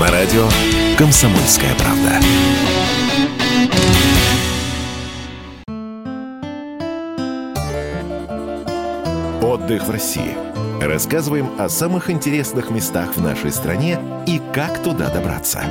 Радио «Комсомольская правда». Отдых в России. Рассказываем о самых интересных местах в нашей стране и как туда добраться.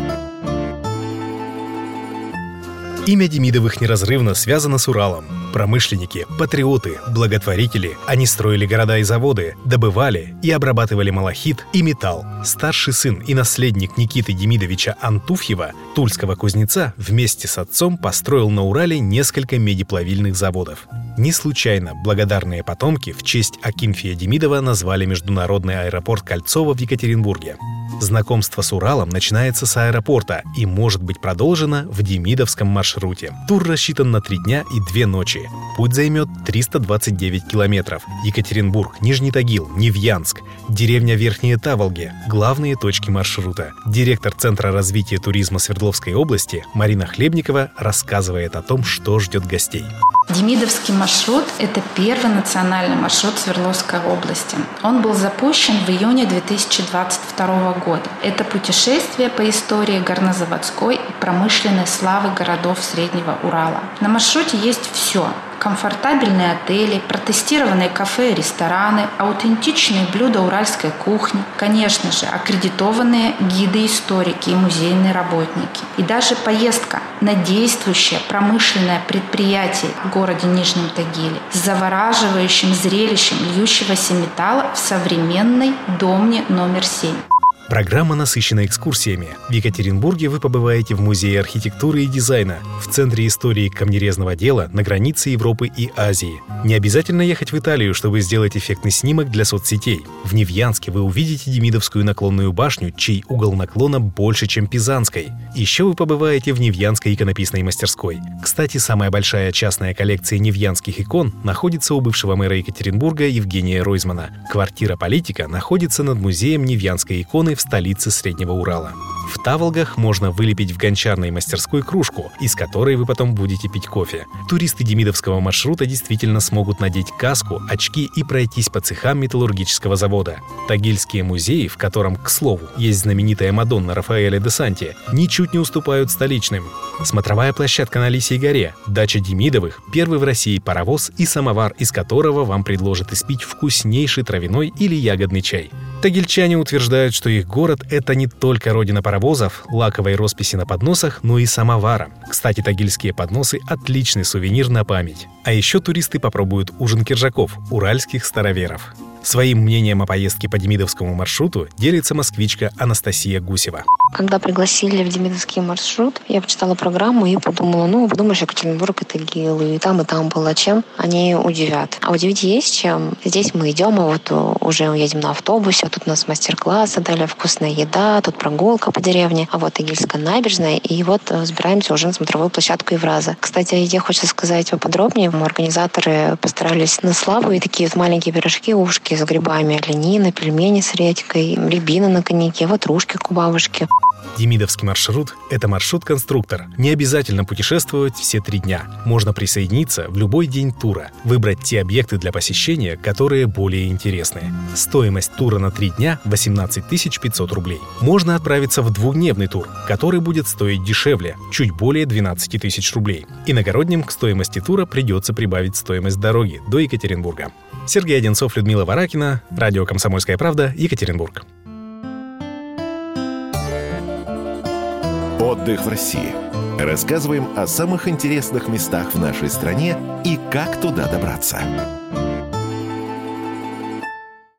Имя Демидовых неразрывно связано с Уралом. Промышленники, патриоты, благотворители. Они строили города и заводы, добывали и обрабатывали малахит и металл. Старший сын и наследник Никиты Демидовича Антуфьева, тульского кузнеца, вместе с отцом построил на Урале несколько медиплавильных заводов. Не случайно благодарные потомки в честь Акинфия Демидова назвали международный аэропорт Кольцово в Екатеринбурге. Знакомство с Уралом начинается с аэропорта и может быть продолжено в Демидовском маршруте. Тур рассчитан на три дня и две ночи. Путь займет 329 километров. Екатеринбург, Нижний Тагил, Невьянск, деревня Верхние Таволги – главные точки маршрута. Директор Центра развития туризма Свердловской области Марина Хлебникова рассказывает о том, что ждет гостей. Демидовский маршрут – это первый национальный маршрут Свердловской области. Он был запущен в июне 2022 года. Это путешествие по истории горнозаводской и промышленной славы городов Среднего Урала. На маршруте есть все комфортабельные отели, протестированные кафе и рестораны, аутентичные блюда уральской кухни, конечно же, аккредитованные гиды-историки и музейные работники. И даже поездка на действующее промышленное предприятие в городе Нижнем Тагиле с завораживающим зрелищем льющегося металла в современной домне номер 7. Программа насыщена экскурсиями. В Екатеринбурге вы побываете в Музее архитектуры и дизайна, в Центре истории камнерезного дела на границе Европы и Азии. Не обязательно ехать в Италию, чтобы сделать эффектный снимок для соцсетей. В Невьянске вы увидите Демидовскую наклонную башню, чей угол наклона больше, чем Пизанской. Еще вы побываете в Невьянской иконописной мастерской. Кстати, самая большая частная коллекция невьянских икон находится у бывшего мэра Екатеринбурга Евгения Ройзмана. Квартира политика находится над музеем Невьянской иконы в столице Среднего Урала. В Таволгах можно вылепить в гончарной мастерской кружку, из которой вы потом будете пить кофе. Туристы Демидовского маршрута действительно смогут надеть каску, очки и пройтись по цехам металлургического завода. Тагильские музеи, в котором, к слову, есть знаменитая Мадонна Рафаэля де Санти, ничуть не уступают столичным. Смотровая площадка на Лисьей горе, дача Демидовых, первый в России паровоз и самовар, из которого вам предложат испить вкуснейший травяной или ягодный чай. Тагильчане утверждают, что их город — это не только родина паровозов, лаковой росписи на подносах, но и самовара. Кстати, тагильские подносы — отличный сувенир на память. А еще туристы попробуют ужин киржаков, уральских староверов. Своим мнением о поездке по Демидовскому маршруту делится москвичка Анастасия Гусева. Когда пригласили в Демидовский маршрут, я почитала программу и подумала, ну, подумаешь, Екатеринбург это ГИЛ, и там, и там было. Чем они удивят? А удивить есть чем. Здесь мы идем, а вот уже едем на автобусе, тут у нас мастер-класс, дали вкусная еда, тут прогулка по деревне, а вот Игильская набережная, и вот сбираемся уже на смотровую площадку Евраза. Кстати, я хочу сказать поподробнее. Мы организаторы постарались на славу, и такие вот маленькие пирожки, ушки с грибами, оленины, пельмени с редькой, рябина на коньяке, ватрушки к бабушке. Демидовский маршрут – это маршрут-конструктор. Не обязательно путешествовать все три дня. Можно присоединиться в любой день тура, выбрать те объекты для посещения, которые более интересны. Стоимость тура на три дня – 18 500 рублей. Можно отправиться в двухдневный тур, который будет стоить дешевле – чуть более 12 тысяч рублей. Иногородним к стоимости тура придется прибавить стоимость дороги до Екатеринбурга. Сергей Одинцов, Людмила Варакина, Радио «Комсомольская правда», Екатеринбург. Отдых в России. Рассказываем о самых интересных местах в нашей стране и как туда добраться.